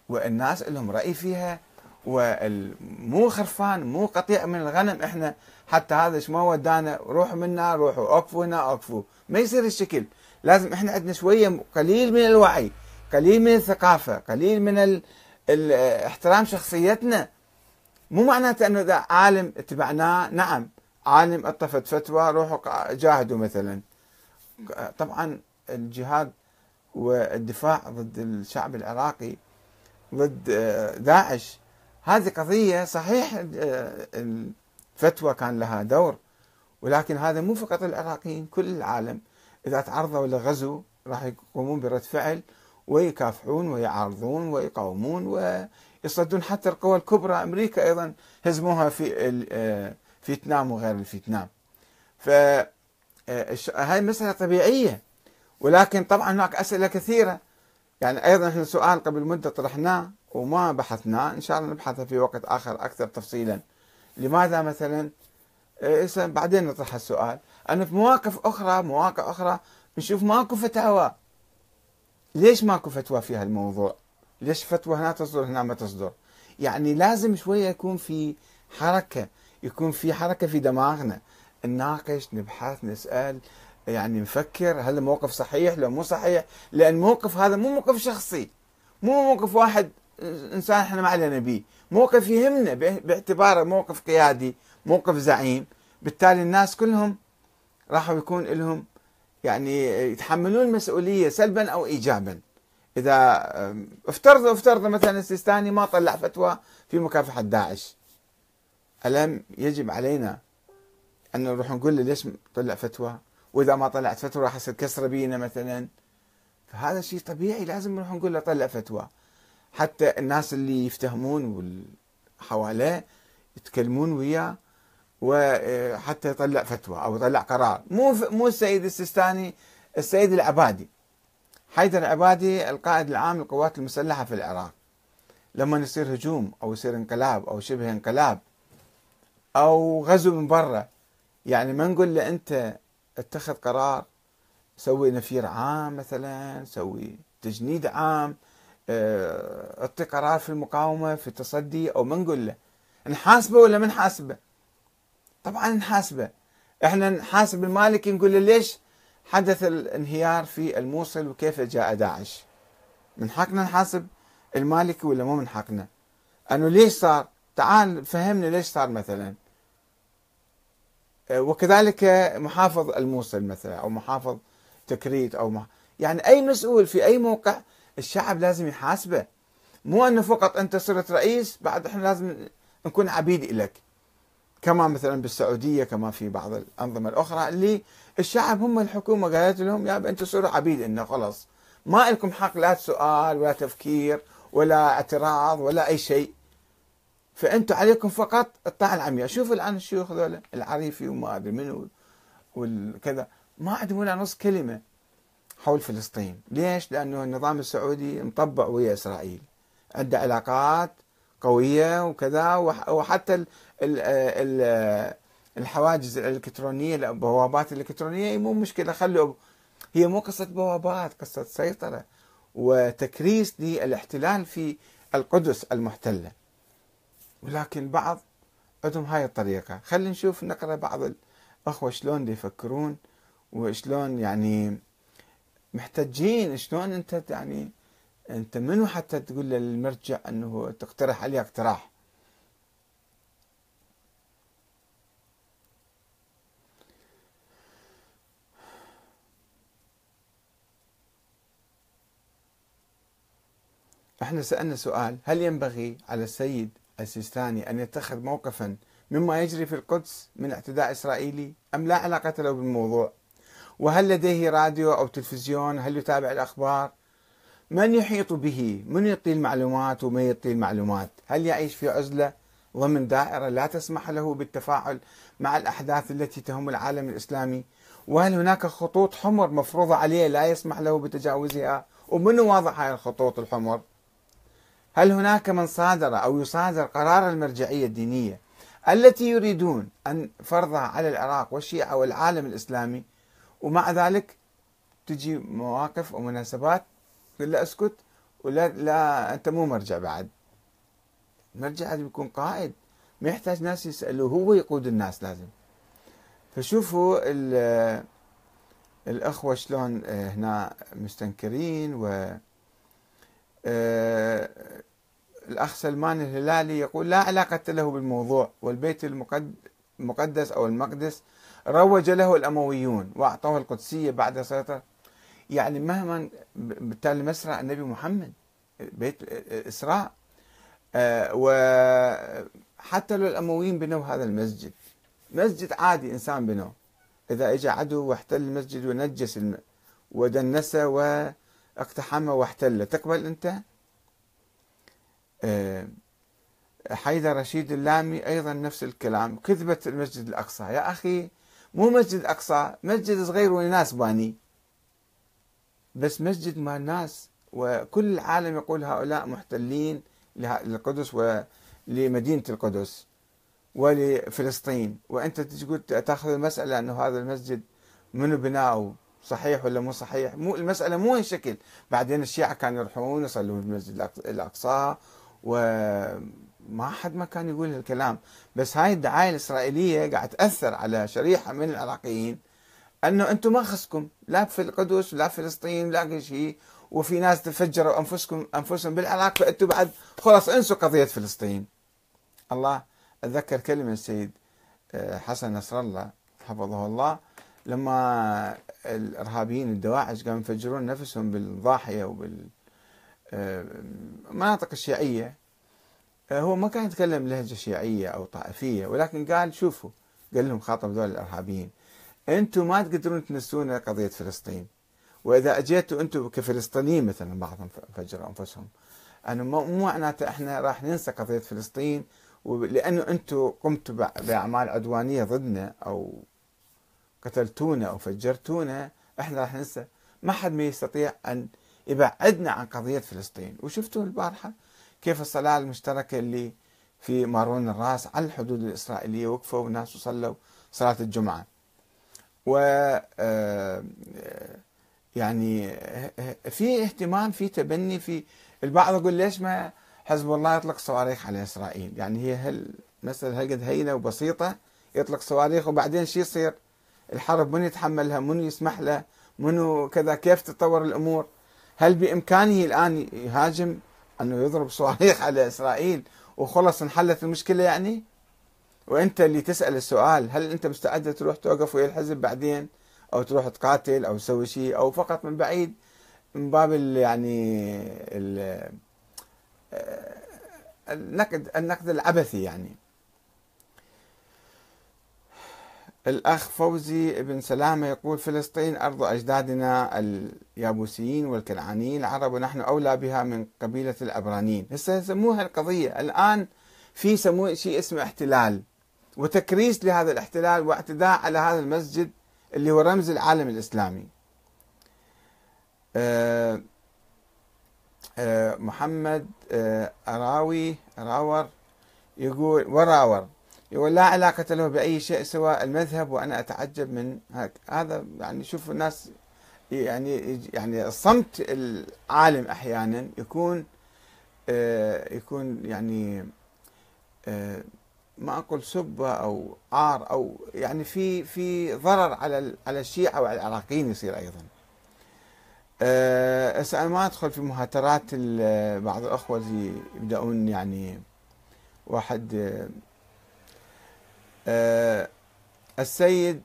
والناس لهم رأي فيها ومو خرفان مو قطيع من الغنم إحنا. حتى هذا إيش ما ودانا روحوا منا روحوا أوقفوا هنا أوقفوا. ما يصير الشكل لازم إحنا عندنا شوية قليل من الوعي قليل من الثقافة قليل من ال... احترام شخصيتنا. مو معناته إنه إذا عالم اتبعناه نعم. عالم أطفت فتوى روحوا جاهدوا مثلا. طبعا الجهاد والدفاع ضد الشعب العراقي ضد آه، داعش. هذه قضية صحيح آه، الفتوى كان لها دور ولكن هذا مو فقط العراقيين كل العالم. إذا تعرضوا لغزو راح يقومون برد فعل ويكافحون ويعارضون ويقاومون ويصدون حتى القوى الكبرى. أمريكا أيضا هزموها في آه، فيتنام وغير الفيتنام. ف هاي مسألة طبيعية. ولكن طبعا هناك أسئلة كثيرة. يعني أيضا إحنا سؤال قبل مدة طرحناه وما بحثناه. إن شاء الله نبحثه في وقت آخر أكثر تفصيلا. لماذا مثلا؟ إيه، بعدين نطرح السؤال. أنا في مواقف أخرى مواقع أخرى نشوف ماكو فتاوى. ليش ماكو فتوى في هالموضوع؟ ليش فتوى هنا تصدر هنا ما تصدر؟ يعني لازم شوية يكون في حركة يكون في حركة في دماغنا. نناقش نبحث نسأل. يعني نفكر هل الموقف صحيح لو مو صحيح لأن الموقف هذا مو موقف شخصي. مو موقف واحد إنسان إحنا ما علينا به موقف يهمنا باعتباره موقف قيادي موقف زعيم. بالتالي الناس كلهم راحوا يكون لهم يعني يتحملون المسؤولية سلبا أو إيجابا. إذا افترض افترض مثلا السيستاني ما طلع فتوى في مكافحة داعش. ألم يجب علينا أن نروح نقول له ليش طلع فتوى؟ وإذا ما طلعت فتوى راح يصير كسره بينا مثلا. فهذا شيء طبيعي لازم نروح نقول له طلع فتوى. حتى الناس اللي يفتهمون حواليه يتكلمون وياه وحتى يطلع فتوى أو يطلع قرار. مو مو السيد السيستاني السيد العبادي. حيدر العبادي القائد العام للقوات المسلحة في العراق. لما يصير هجوم أو يصير انقلاب أو شبه انقلاب أو غزو من برا يعني ما نقول له أنت اتخذ قرار سوي نفير عام مثلا سوي تجنيد عام آه، اعطي قرار في المقاومة في التصدي أو ما نقول له نحاسبه ولا ما نحاسبه؟ طبعا نحاسبه إحنا نحاسب المالكي نقول له ليش حدث الانهيار في الموصل وكيف جاء داعش؟ من حقنا نحاسب المالكي ولا مو من حقنا؟ أنه ليش صار؟ تعال فهمنا ليش صار مثلا وكذلك محافظ الموصل مثلا أو محافظ تكريت أو مح... يعني أي مسؤول في أي موقع الشعب لازم يحاسبه. مو أنه فقط أنت صرت رئيس بعد إحنا لازم نكون عبيد لك كما مثلا بالسعودية كما في بعض الأنظمة الأخرى اللي الشعب هم الحكومة قالت لهم يا أنتم صروا عبيد انه خلاص. ما لكم حق لا سؤال ولا تفكير ولا اعتراض ولا أي شيء. فانتم عليكم فقط الطاعة العمياء شوف الآن الشيوخ ذولا العريفي وما أدري منو والكذا. ما عندهم ولا نص كلمة حول فلسطين. ليش؟ لأنه النظام السعودي مطبع ويا إسرائيل. عنده علاقات قوية وكذا وحتى ال ال الحواجز الإلكترونية البوابات الإلكترونية مو مشكلة. خلوا هي مو قصة بوابات قصة سيطرة وتكريس للاحتلال في القدس المحتلة. ولكن بعض عندهم هاي الطريقة. خلينا نشوف نقرأ بعض الأخوة شلون يفكرون وشلون يعني محتجين شلون أنت يعني أنت منو حتى تقول للمرجع أنه تقترح عليه اقتراح؟ إحنا سألنا سؤال هل ينبغي على السيد السيستاني أن يتخذ موقفا مما يجري في القدس من اعتداء إسرائيلي أم لا علاقة له بالموضوع؟ وهل لديه راديو أو تلفزيون؟ هل يتابع الأخبار؟ من يحيط به؟ من يعطي المعلومات ومن يعطي المعلومات هل يعيش في عزلة؟ ضمن دائرة لا تسمح له بالتفاعل مع الأحداث التي تهم العالم الإسلامي؟ وهل هناك خطوط حمر مفروضة عليه لا يسمح له بتجاوزها؟ ومن واضح هاي الخطوط الحمر؟ هل هناك من صادر أو يصادر قرار المرجعية الدينية التي يريدون أن فرضها على العراق والشيعة والعالم الإسلامي؟ ومع ذلك تجي مواقف ومناسبات تقول له أسكت ولا لا أنت مو مرجع بعد. المرجع لازم يكون قائد. ما يحتاج ناس يسألوه هو يقود الناس لازم. فشوفوا الأخوة شلون هنا مستنكرين و آه، الأخ سلمان الهلالي يقول لا علاقة له بالموضوع والبيت المقدس أو المقدس روج له الأمويون وأعطوه القدسية بعد سيطرة يعني مهما بالتالي مسرى النبي محمد بيت إسراء آه، وحتى لو الأمويين بنوا هذا المسجد مسجد عادي إنسان بنوه إذا إجى عدو واحتل المسجد ونجس. ودنسه واقتحمه واحتله تقبل أنت؟ آه، حيدر رشيد اللامي أيضا نفس الكلام. كذبت المسجد الأقصى. يا أخي مو مسجد الأقصى مسجد صغير وناس باني. بس مسجد مال ناس وكل العالم يقول هؤلاء محتلين للقدس ولمدينة القدس ولفلسطين. وأنت تقول تأخذ المسألة أنه هذا المسجد منو بناؤه؟ صحيح ولا مو صحيح؟ مو المسألة مو هالشكل. بعدين الشيعة كانوا يروحون يصلون بالمسجد الأقصى وما حد ما كان يقول هالكلام. بس هاي الدعاية الإسرائيلية قاعد تأثر على شريحة من العراقيين أنه أنتم ما خصكم. لا في القدس لا في فلسطين لا شيء. وفي ناس تفجروا أنفسكم أنفسهم بالعراق فانتم بعد خلاص انسوا قضية فلسطين. الله أتذكر كلمة السيد آه، حسن نصر الله حفظه الله. لما الإرهابيين الدواعش قاموا يفجرون نفسهم بالضاحية وبال آه، الشيعية. آه، هو ما كان يتكلم لهجة شيعية أو طائفية ولكن قال شوفوا قال لهم خاطب ذول الإرهابيين أنتم ما تقدرون تنسون قضية فلسطين. وإذا أجيتوا أنتم كفلسطينيين مثلا بعضهم فجروا أنفسهم. انه مو معناته إحنا راح ننسى قضية فلسطين لأنه أنتم قمتوا بأعمال عدوانية ضدنا أو قتلتونا أو فجرتونا إحنا راح ننسى. ما حد ما يستطيع أن يبعدنا عن قضية فلسطين. وشفتوا البارحة كيف الصلاة المشتركة اللي في مارون الراس على الحدود الإسرائيلية وقفوا الناس وصلوا صلاة الجمعة. و آه، يعني في اهتمام في تبني في البعض يقول ليش ما حزب الله يطلق صواريخ على إسرائيل؟ يعني هي هل مسألة هالقد هينة وبسيطة يطلق صواريخ وبعدين شو يصير؟ الحرب من يتحملها من يسمح له منو كذا كيف تتطور الأمور؟ هل بإمكانه الآن يهاجم أنه يضرب صواريخ على إسرائيل وخلص انحلت المشكلة يعني؟ وأنت اللي تسأل السؤال هل أنت مستعد تروح توقف ويا الحزب بعدين؟ أو تروح تقاتل أو تسوي شيء؟ أو فقط من بعيد من باب يعني النقد النقد العبثي يعني. الأخ فوزي بن سلامة يقول فلسطين أرض أجدادنا اليابوسيين والكنعانيين العرب ونحن أولى بها من قبيلة العبرانيين هسه يسموها القضية. الآن في سموه شيء اسمه احتلال وتكريس لهذا الاحتلال واعتداء على هذا المسجد اللي هو رمز العالم الإسلامي. آه، آه، محمد آه، أراوي أراور يقول وراور. يقول لا علاقة له بأي شيء سوى المذهب وأنا أتعجب من هك هذا يعني شوف الناس يعني يعني الصمت العالم أحيانا يكون يكون يعني ما أقول سبة أو عار أو يعني في في ضرر على على الشيعة وعلى العراقيين يصير أيضا. أه أنا ما أدخل في مهاترات بعض الأخوة يبدأون يعني واحد أه السيد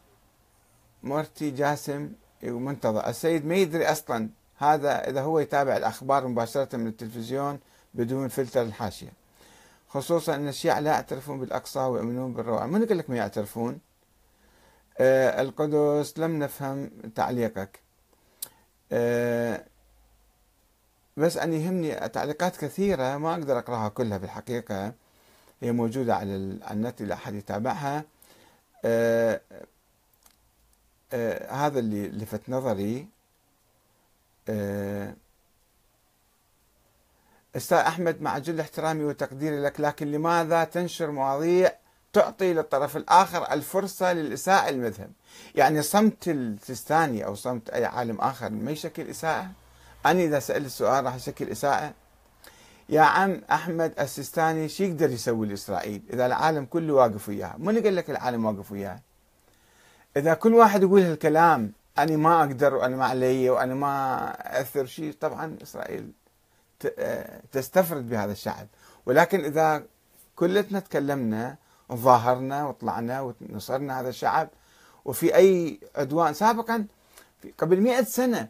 مرتي جاسم منتظر. السيد ما يدري أصلا هذا إذا هو يتابع الأخبار مباشرة من التلفزيون بدون فلتر الحاشية. خصوصا أن الشيعة لا يعترفون بالأقصى ويؤمنون بالروعة. من قال لك ما يعترفون؟ آه القدس لم نفهم تعليقك. آه بس أن يهمني تعليقات كثيرة ما أقدر أقرأها كلها في الحقيقة. هي موجودة على النت إذا أحد يتابعها آه آه هذا اللي لفت نظري آه أستاذ أحمد مع جل احترامي وتقديري لك لكن لماذا تنشر مواضيع تعطي للطرف الآخر الفرصة للإساءة المذهب؟ يعني صمت السيستاني أو صمت أي عالم آخر ما يشكل إساءة؟ أنا إذا سألت السؤال راح يشكل إساءة؟ يا عم أحمد السيستاني شو يقدر يسوي لإسرائيل إذا العالم كله واقف وياه؟ من قال لك العالم واقف وياه؟ إذا كل واحد يقول هالكلام أنا ما أقدر وأنا ما علي وأنا ما أثر شيء طبعا إسرائيل تستفرد بهذا الشعب ولكن إذا كلتنا تكلمنا ظاهرنا وطلعنا ونصرنا هذا الشعب وفي أي عدوان سابقا قبل مئة سنة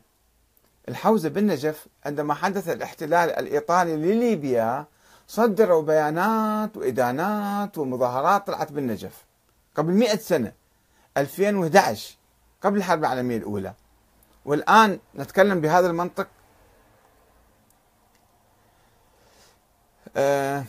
الحوزة بالنجف عندما حدث الاحتلال الإيطالي لليبيا صدروا بيانات وإدانات ومظاهرات طلعت بالنجف قبل مئة سنة 2011 قبل الحرب العالمية الأولى. والآن نتكلم بهذا المنطق. آه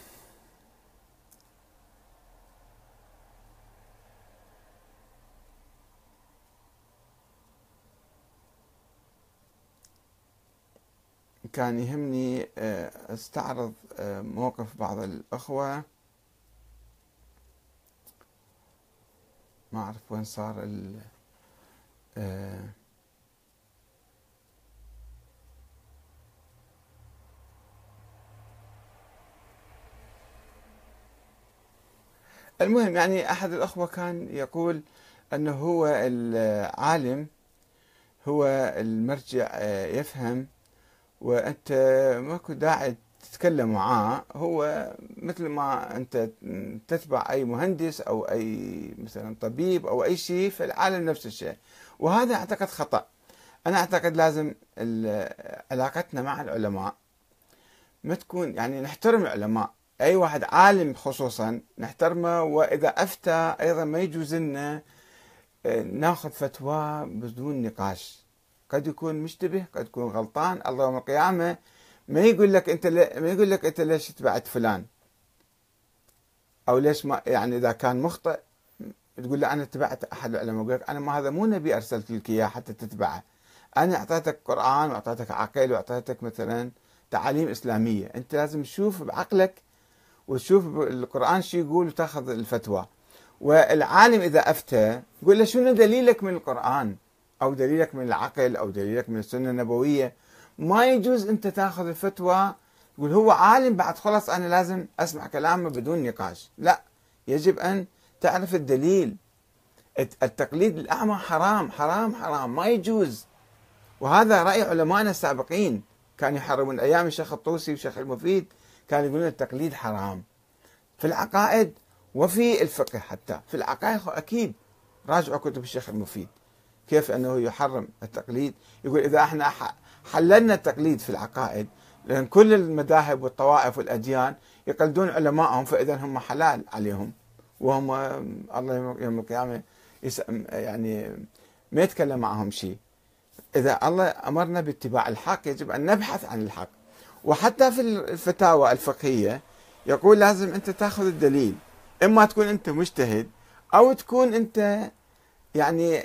كان يهمني آه، استعرض آه، موقف بعض الأخوة. ما أعرف وين صار ال آه، المهم يعني أحد الأخوة كان يقول أنه هو العالم هو المرجع يفهم وأنت ماكو داعي تتكلم معاه هو مثل ما أنت تتبع أي مهندس أو أي مثلا طبيب أو أي شيء في العالم نفس الشيء. وهذا أعتقد خطأ. أنا أعتقد لازم علاقتنا مع العلماء ما تكون يعني نحترم العلماء. أي واحد عالم خصوصا نحترمه وإذا أفتى أيضا ما يجوز لنا آه، ناخذ فتوى بدون نقاش. قد يكون مشتبه قد يكون غلطان. الله يوم القيامة ما يقول لك أنت ما يقول لك أنت ليش اتبعت فلان. أو ليش ما يعني إذا كان مخطئ تقول له أنا اتبعت أحد العلماء. يقول لك أنا ما هذا مو نبي أرسلت لك إياه حتى تتبعه. أنا أعطيتك قرآن وأعطيتك عقل وأعطيتك مثلا تعاليم إسلامية. أنت لازم تشوف بعقلك وتشوف القرآن شو يقول وتأخذ الفتوى. والعالم إذا أفتى يقول له شنو دليلك من القرآن؟ أو دليلك من العقل أو دليلك من السنة النبوية. ما يجوز أنت تاخذ الفتوى تقول هو عالم بعد خلاص أنا لازم أسمع كلامه بدون نقاش. لا يجب أن تعرف الدليل. التقليد الاعمى حرام حرام حرام ما يجوز. وهذا رأي علمائنا السابقين. كانوا يحرمون أيام الشيخ الطوسي والشيخ المفيد كانوا يقولون التقليد حرام. في العقائد وفي الفقه حتى. في العقائد أكيد راجعوا كتب الشيخ المفيد. كيف أنه يحرم التقليد. يقول إذا إحنا حللنا التقليد في العقائد لأن كل المذاهب والطوائف والأديان يقلدون علمائهم فإذا هم حلال عليهم. وهم الله يوم القيامة يعني ما يتكلم معهم شيء. إذا الله أمرنا باتباع الحق يجب أن نبحث عن الحق. وحتى في الفتاوى الفقهية يقول لازم أنت تأخذ الدليل. إما تكون أنت مجتهد أو تكون أنت يعني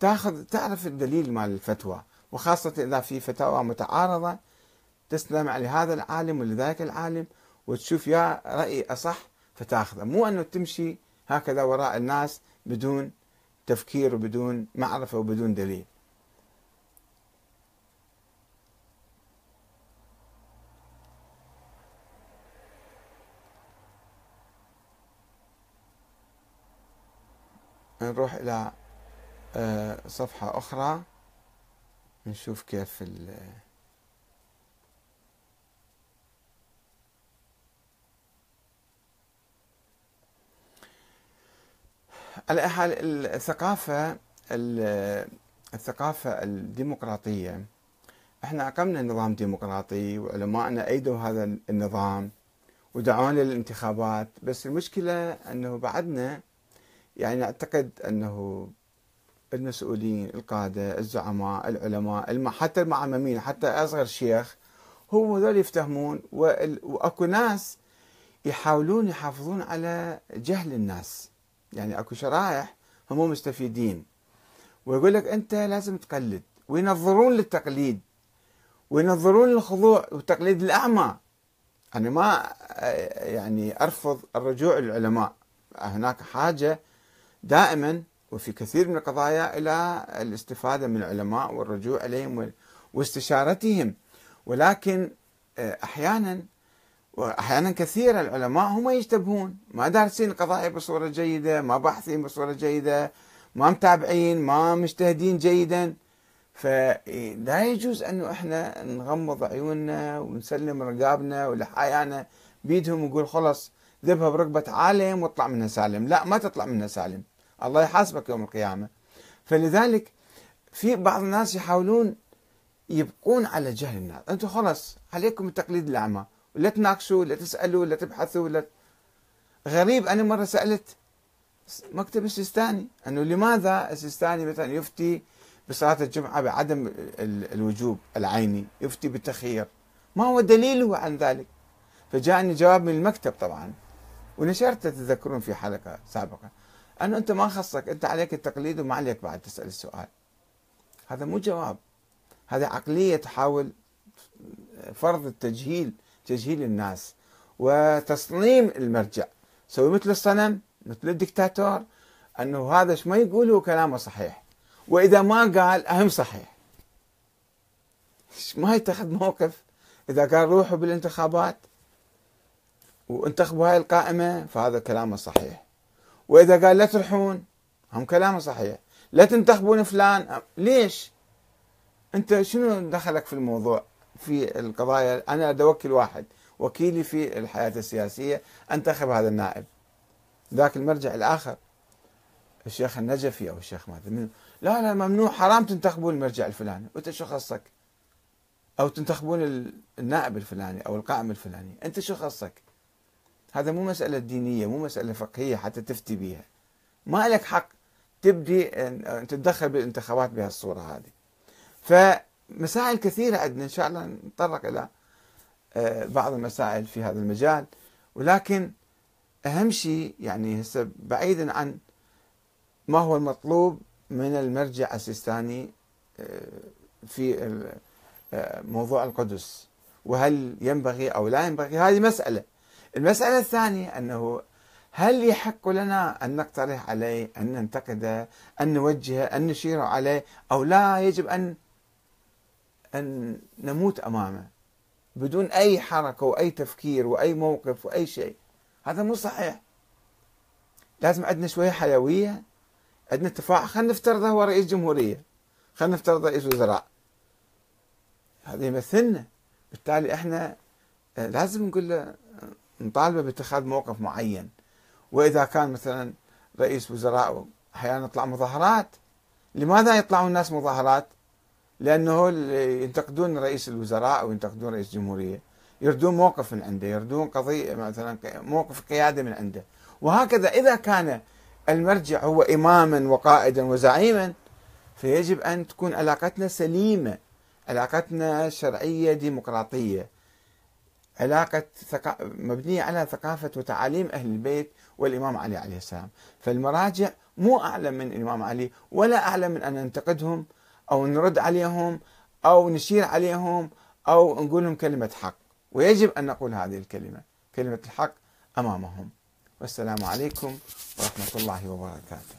تاخذ تعرف الدليل مال الفتوى وخاصة إذا في فتاوى متعارضة تستمع لهذا العالم ولذاك العالم وتشوف يا رأي أصح فتاخذه. مو أنه تمشي هكذا وراء الناس بدون تفكير وبدون معرفة وبدون دليل. نروح إلى آه، صفحة أخرى. نشوف كيف ال على حال الثقافة الثقافة الديمقراطية. إحنا أقمنا نظام ديمقراطي وعلمائنا أيدوا هذا النظام ودعونا للانتخابات. بس المشكلة أنه بعدنا يعني نعتقد أنه المسؤولين القادة الزعماء العلماء حتى المعممين حتى أصغر شيخ هم هذول يفتهمون وأكو ناس يحاولون يحافظون على جهل الناس. يعني أكو شرائح هم مستفيدين. ويقول لك أنت لازم تقلد. وينظرون للتقليد. وينظرون للخضوع والتقليد الأعمى. أنا ما يعني أرفض الرجوع للعلماء. هناك حاجة دائما وفي كثير من القضايا إلى الاستفادة من العلماء والرجوع إليهم واستشارتهم. ولكن آه، أحيانا وأحيانا كثيرا العلماء هم يشتبهون ما دارسين القضايا بصورة جيدة ما باحثين بصورة جيدة ما متابعين ما مجتهدين جيدا. فلا يجوز أنه إحنا نغمض عيوننا ونسلم رقابنا ولحايانا بيدهم ونقول خلص ذبها بركبة عالم واطلع منها سالم. لا ما تطلع منها سالم. الله يحاسبك يوم القيامة. فلذلك في بعض الناس يحاولون يبقون على جهل الناس. أنتم خلص عليكم التقليد الأعمى. ولا تناقشوا ولا تسألوا ولا تبحثوا ولا غريب. أنا مرة سألت مكتب السيستاني؟ أنه لماذا السيستاني مثلا يفتي بصلاة الجمعة بعدم الوجوب العيني؟ يفتي بالتخيير. ما هو دليله عن ذلك؟ فجاءني جواب من المكتب طبعا. ونشرت تتذكرون في حلقة سابقة. أنه أنت ما خصك أنت عليك التقليد وما عليك بعد تسأل السؤال. هذا مو جواب. هذه عقلية تحاول فرض التجهيل تجهيل الناس وتصنيم المرجع. سوي مثل الصنم مثل الدكتاتور أنه هذا ما يقوله كلامه صحيح. وإذا ما قال أهم صحيح. ما يتخذ موقف. إذا قال روحوا بالانتخابات. وانتخبوا هاي القائمة فهذا كلامه صحيح. وإذا قال لا تروحون هم كلامه صحيح. لا تنتخبون فلان ليش؟ أنت شنو دخلك في الموضوع في القضايا؟ أنا أوكل واحد وكيلي في الحياة السياسية أنتخب هذا النائب. ذاك المرجع الآخر الشيخ النجفي أو الشيخ ماذا لا لا ممنوع حرام تنتخبون المرجع الفلاني. وأنت شو خصك؟ أو تنتخبون النائب الفلاني أو القائم الفلاني. أنت شو خصك؟ هذا مو مسألة دينية مو مسألة فقهية حتى تفتي بها ما لك حق تبدي أن تتدخل بالانتخابات بهالصورة هذه. فمسائل كثيرة عندنا إن شاء الله نتطرق إلى آه، بعض المسائل في هذا المجال. ولكن أهم شيء يعني هسه بعيدا عن ما هو المطلوب من المرجع السيستاني آه، في آه، موضوع القدس. وهل ينبغي أو لا ينبغي؟ هذه مسألة. المسألة الثانية أنه هل يحق لنا أن نقترح عليه أن ننتقده أن نوجهه أن نشير عليه أو لا يجب أن أن نموت أمامه بدون أي حركة وأي تفكير وأي موقف وأي شيء؟ هذا مو صحيح. لازم عندنا شوية حيوية عندنا تفاعل خلينا نفترض هو رئيس جمهورية خلينا نفترض رئيس وزراء. هذا يمثلنا بالتالي إحنا آه، لازم نقول له نطالبه باتخاذ موقف معين. وإذا كان مثلا رئيس وزراء أحيانا يطلع مظاهرات لماذا يطلعون الناس مظاهرات؟ لأنه ينتقدون رئيس الوزراء أو ينتقدون رئيس الجمهورية. يردون موقف من عنده يردون قضية مثلا موقف قياده من عنده. وهكذا إذا كان المرجع هو إماما وقائدا وزعيما فيجب أن تكون علاقتنا سليمة علاقتنا شرعية ديمقراطية. علاقة مبنية على ثقافة وتعاليم أهل البيت والإمام علي عليه السلام. فالمراجع مو أعلم من الإمام علي ولا أعلم من أن ننتقدهم أو نرد عليهم أو نشير عليهم أو نقول لهم كلمة حق. ويجب أن نقول هذه الكلمة كلمة الحق أمامهم. والسلام عليكم ورحمة الله وبركاته.